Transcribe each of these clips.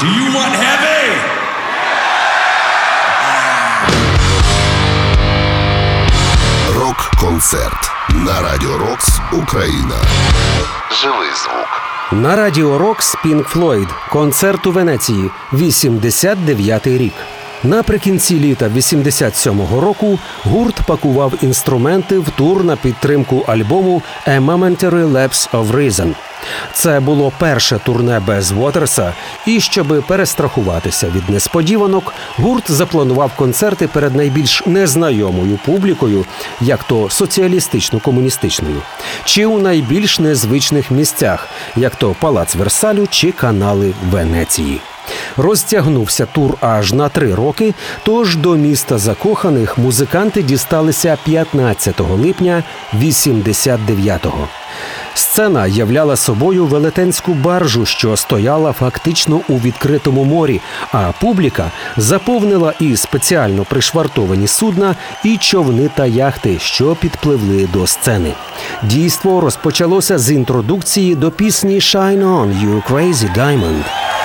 Do you want heavy? Рок-концерт на Радіо Рокс Україна. Живий звук. На Радіо Рокс Pink Floyd. Концерт у Венеції. 89-й рік. Наприкінці літа 87-го року гурт пакував інструменти в тур на підтримку альбому «A Momentary Lapse of Reason». Це було перше турне без Вотерса, і щоб перестрахуватися від несподіванок, гурт запланував концерти перед найбільш незнайомою публікою, як то соціалістично-комуністичною, чи у найбільш незвичних місцях, як то Палац Версалю чи канали Венеції. Розтягнувся тур аж на три роки. Тож до міста закоханих музиканти дісталися 15 липня 89-го. Сцена являла собою велетенську баржу, що стояла фактично у відкритому морі, а публіка заповнила і спеціально пришвартовані судна, і човни та яхти, що підпливли до сцени. Дійство розпочалося з інтродукції до пісні «Shine on, you crazy diamond».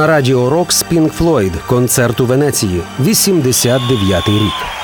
На радіо Рокс Пінк Флойд, Концерт у Венеції. 89-й рік.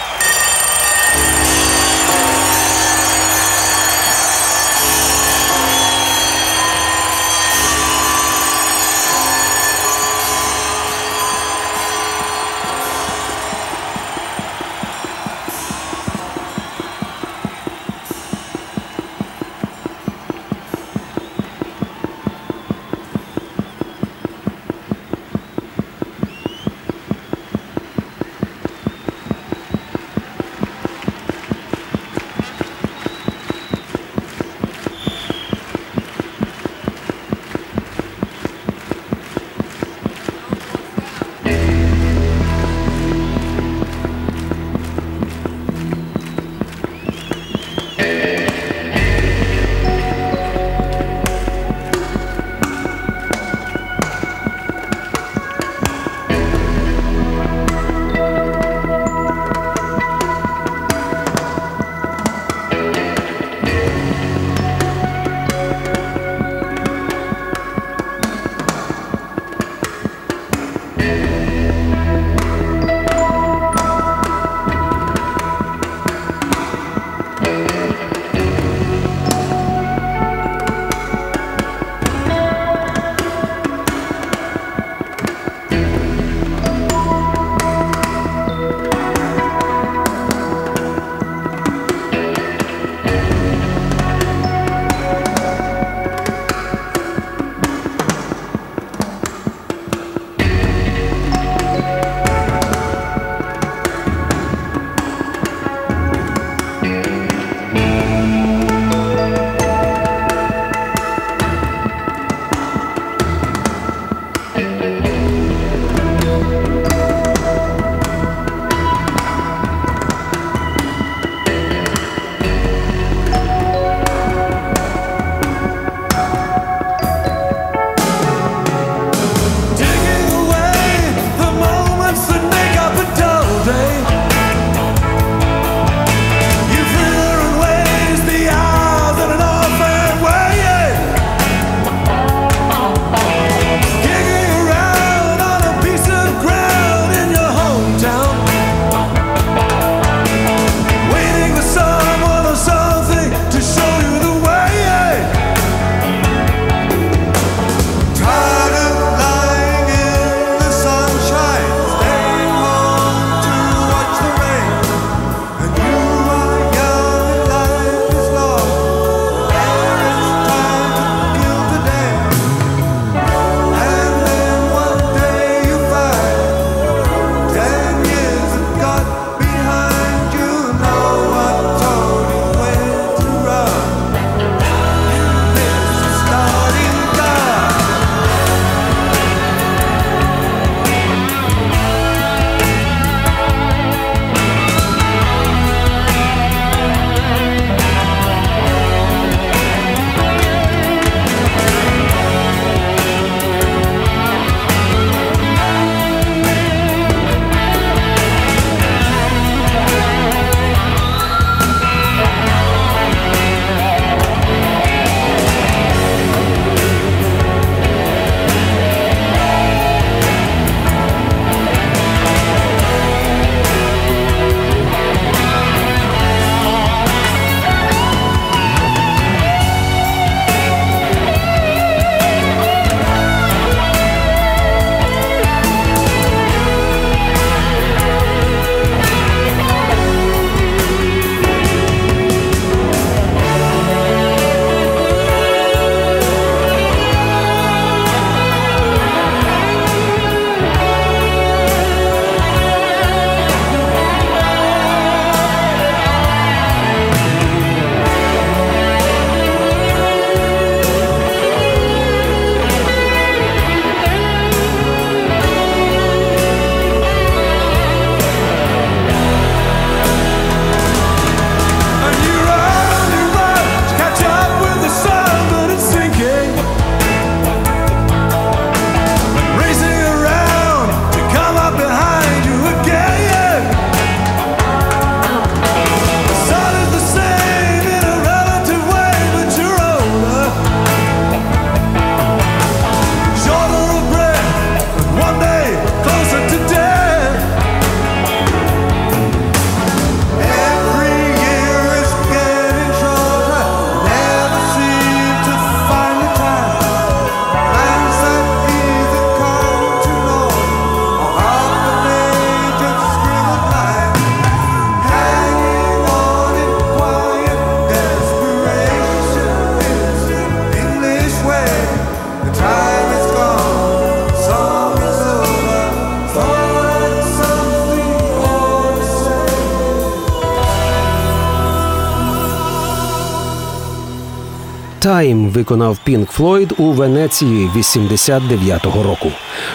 Time виконав Pink Floyd у Венеції 89-го року.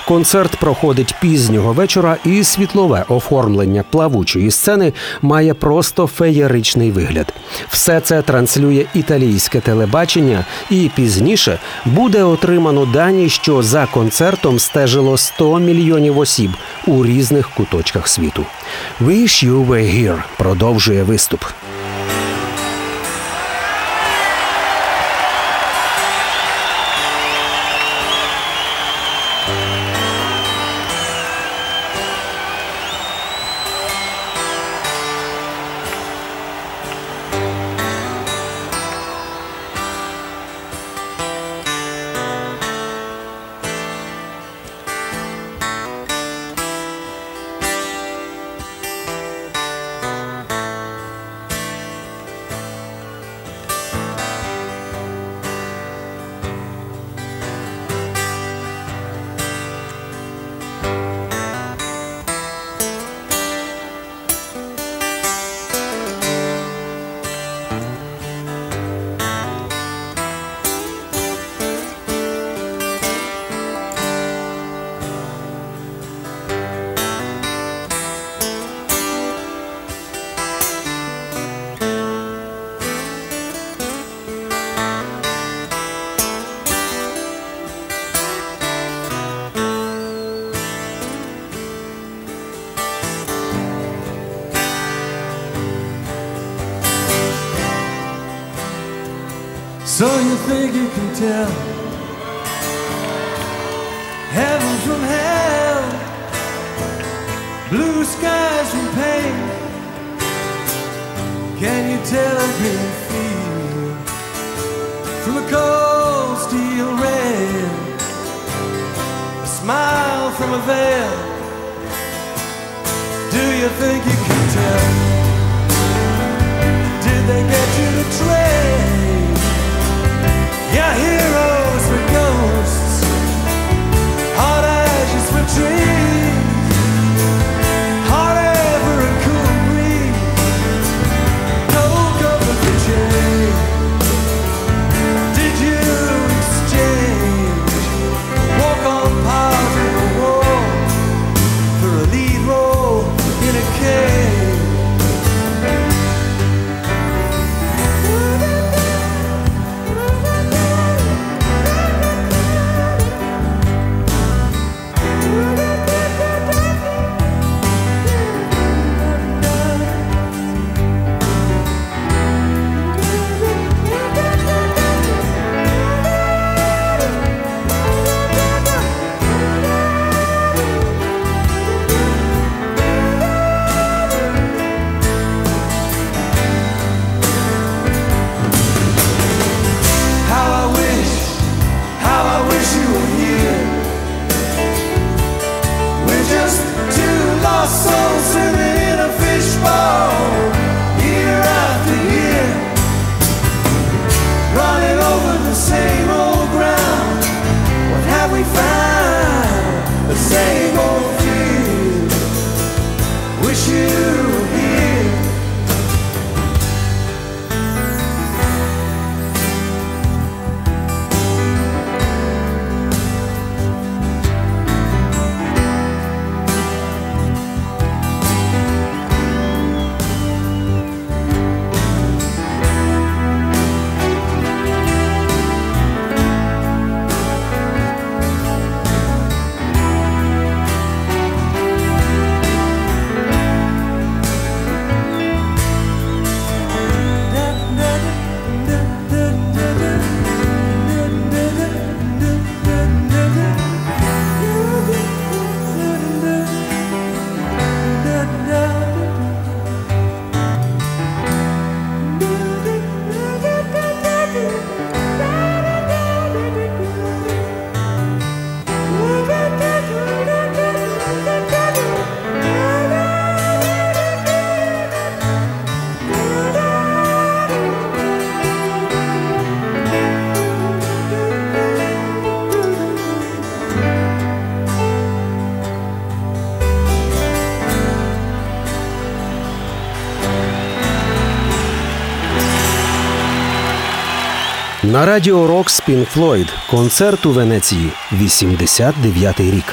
Концерт проходить пізнього вечора, і світлове оформлення плавучої сцени має просто феєричний вигляд. Все це транслює італійське телебачення, і пізніше буде отримано дані, що за концертом стежило 100 мільйонів осіб у різних куточках світу. «Wish you were here» продовжує виступ. So you think you can tell heaven from hell, blue skies from pain? Can you tell a green field from a cold steel rail? A smile from a veil. Do you think you can tell? Did they get you to trade? Yeah, heroes for ghosts, hot ashes for trees, На радіо Рокс Спін Флойд. Концерт у Венеції. 89-й рік.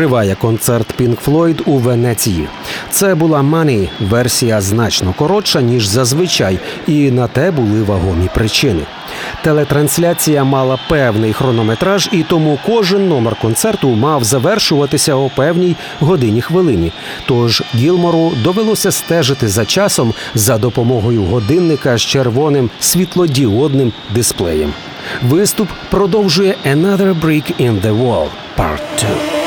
Триває концерт Pink Floyd у Венеції. Це була Money, версія значно коротша ніж зазвичай, і на те були вагомі причини. Телетрансляція мала певний хронометраж, і тому кожен номер концерту мав завершуватися о певній годині хвилині. Тож Гілмору довелося стежити за часом за допомогою годинника з червоним світлодіодним дисплеєм. Виступ продовжує «Another Brick in the Wall» Part 2.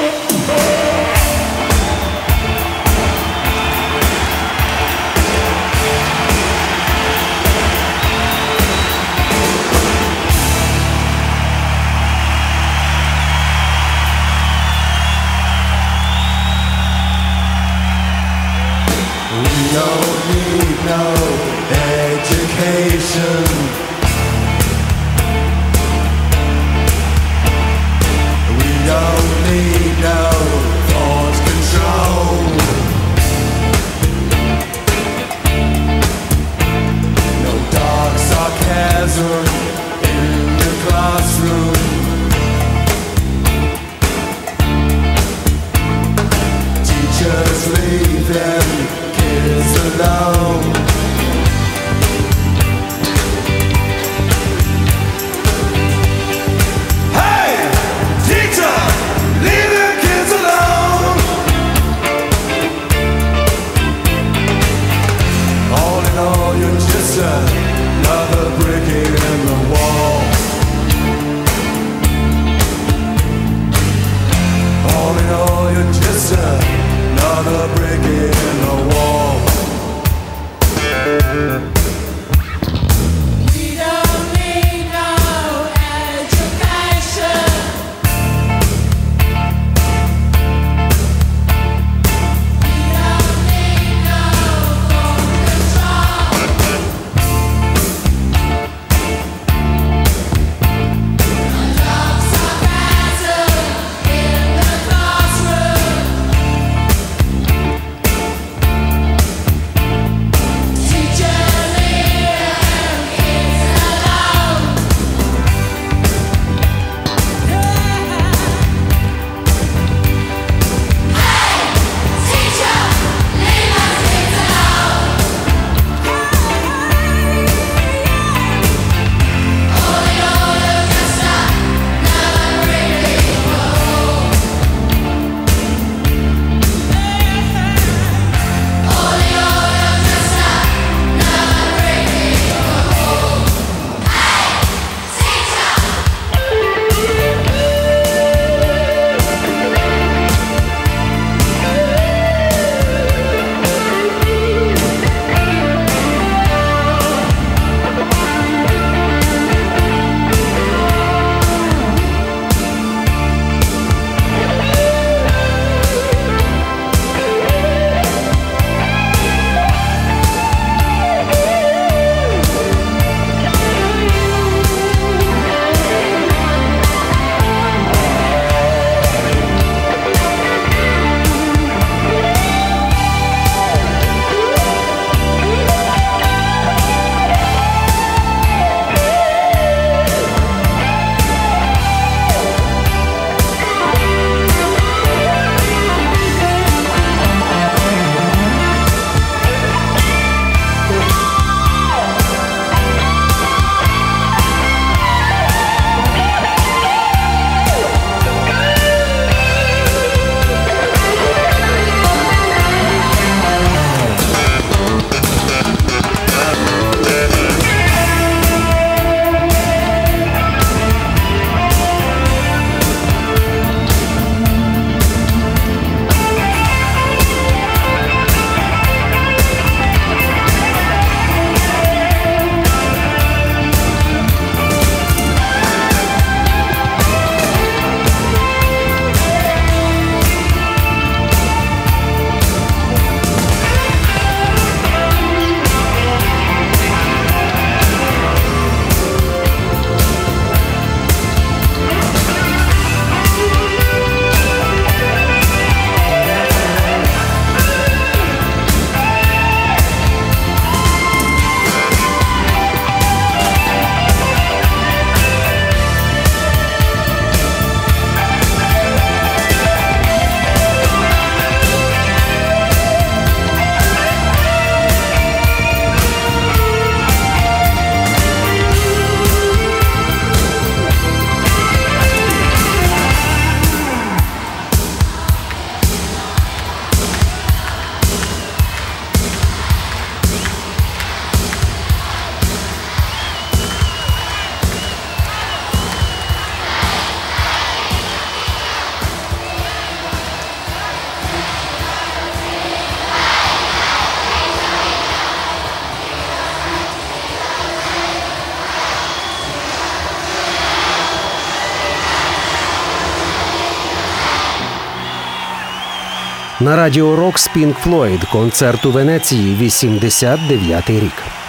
На радіо Рок з Флойд концерт у Венеції 89 рік.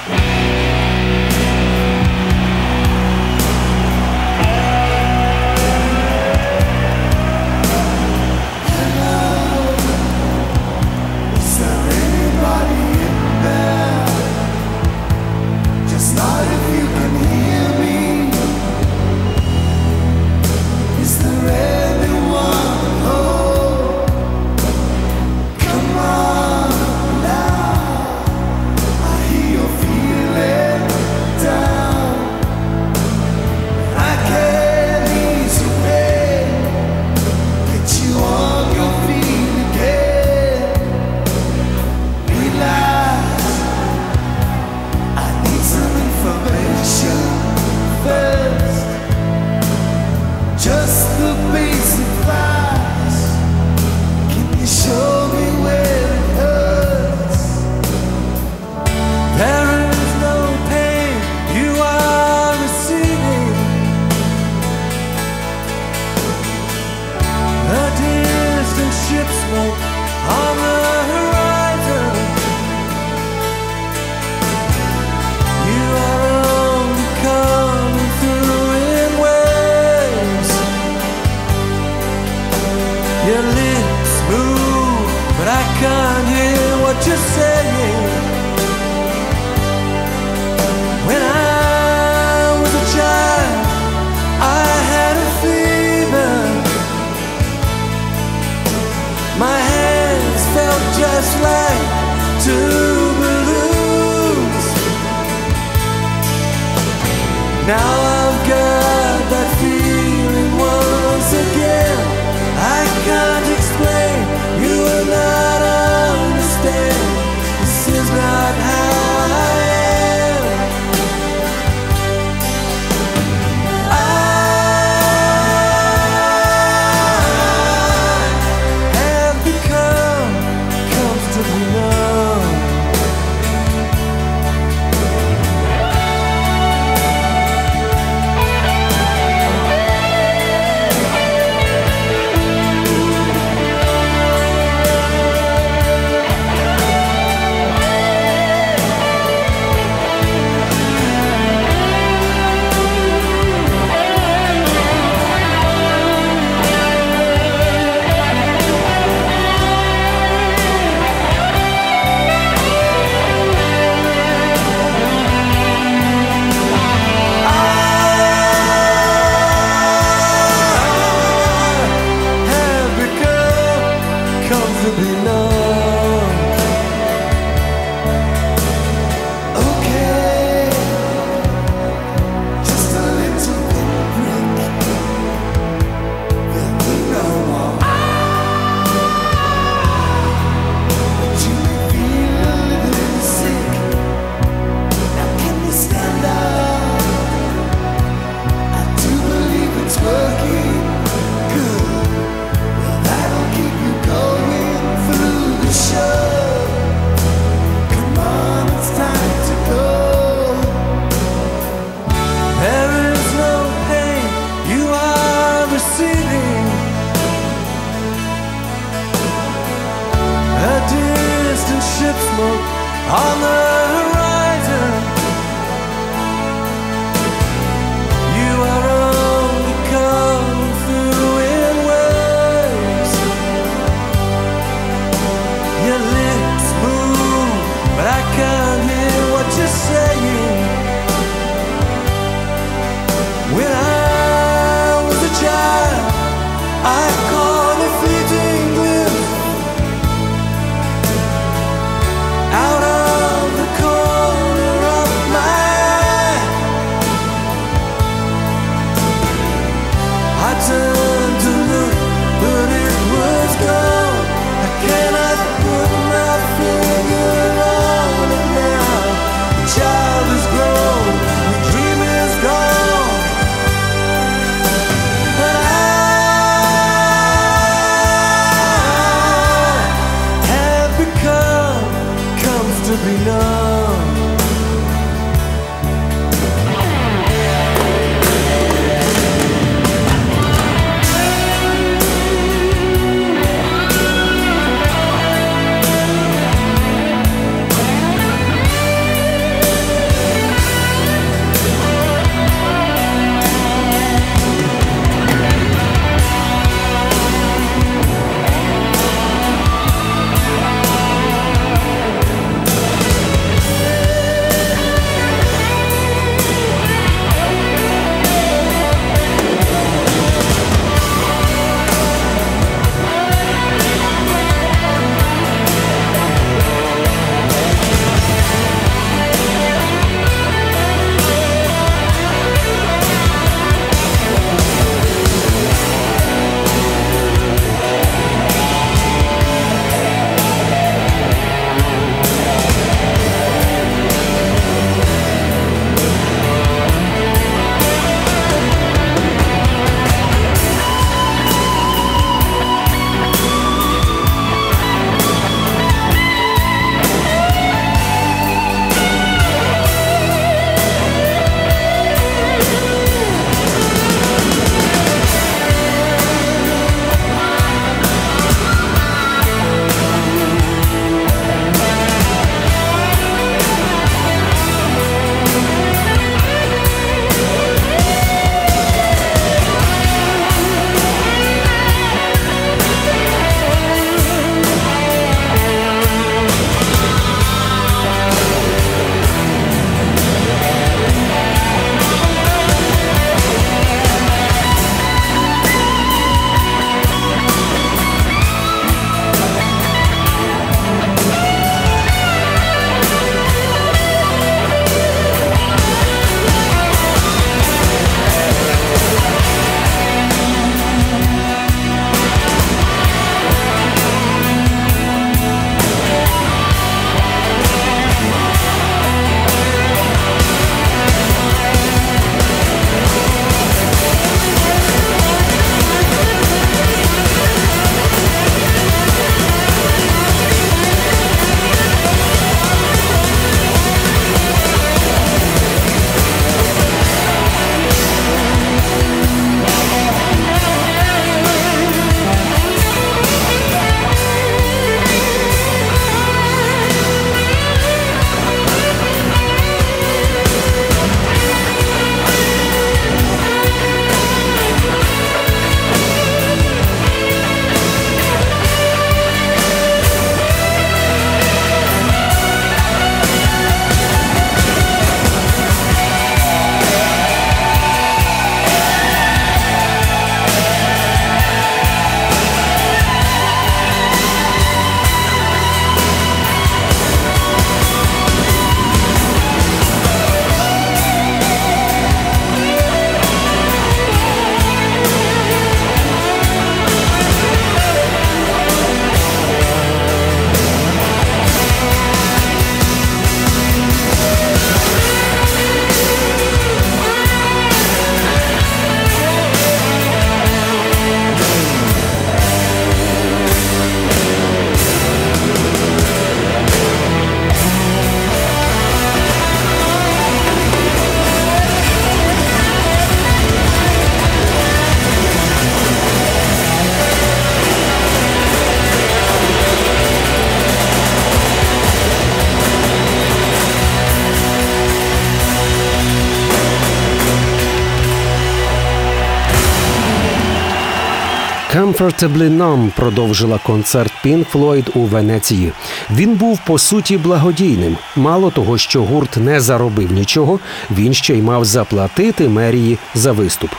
Comfortably Numb продовжила концерт Pink Floyd у Венеції. Він був по суті благодійним. Мало того, що гурт не заробив нічого, він ще й мав заплатити мерії за виступ.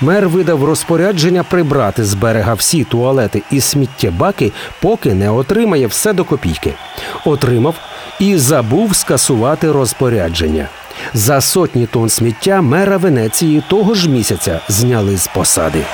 Мер видав розпорядження прибрати з берега всі туалети і сміттєбаки, поки не отримає все до копійки. Отримав і забув скасувати розпорядження. За сотні тонн сміття мера Венеції того ж місяця зняли з посади.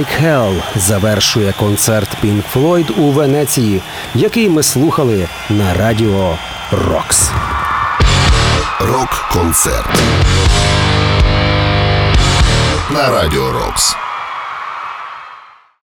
Like Hell завершує концерт Pink Floyd у Венеції, який ми слухали на радіо Рокс. Рок-концерт. На радіо Рокс.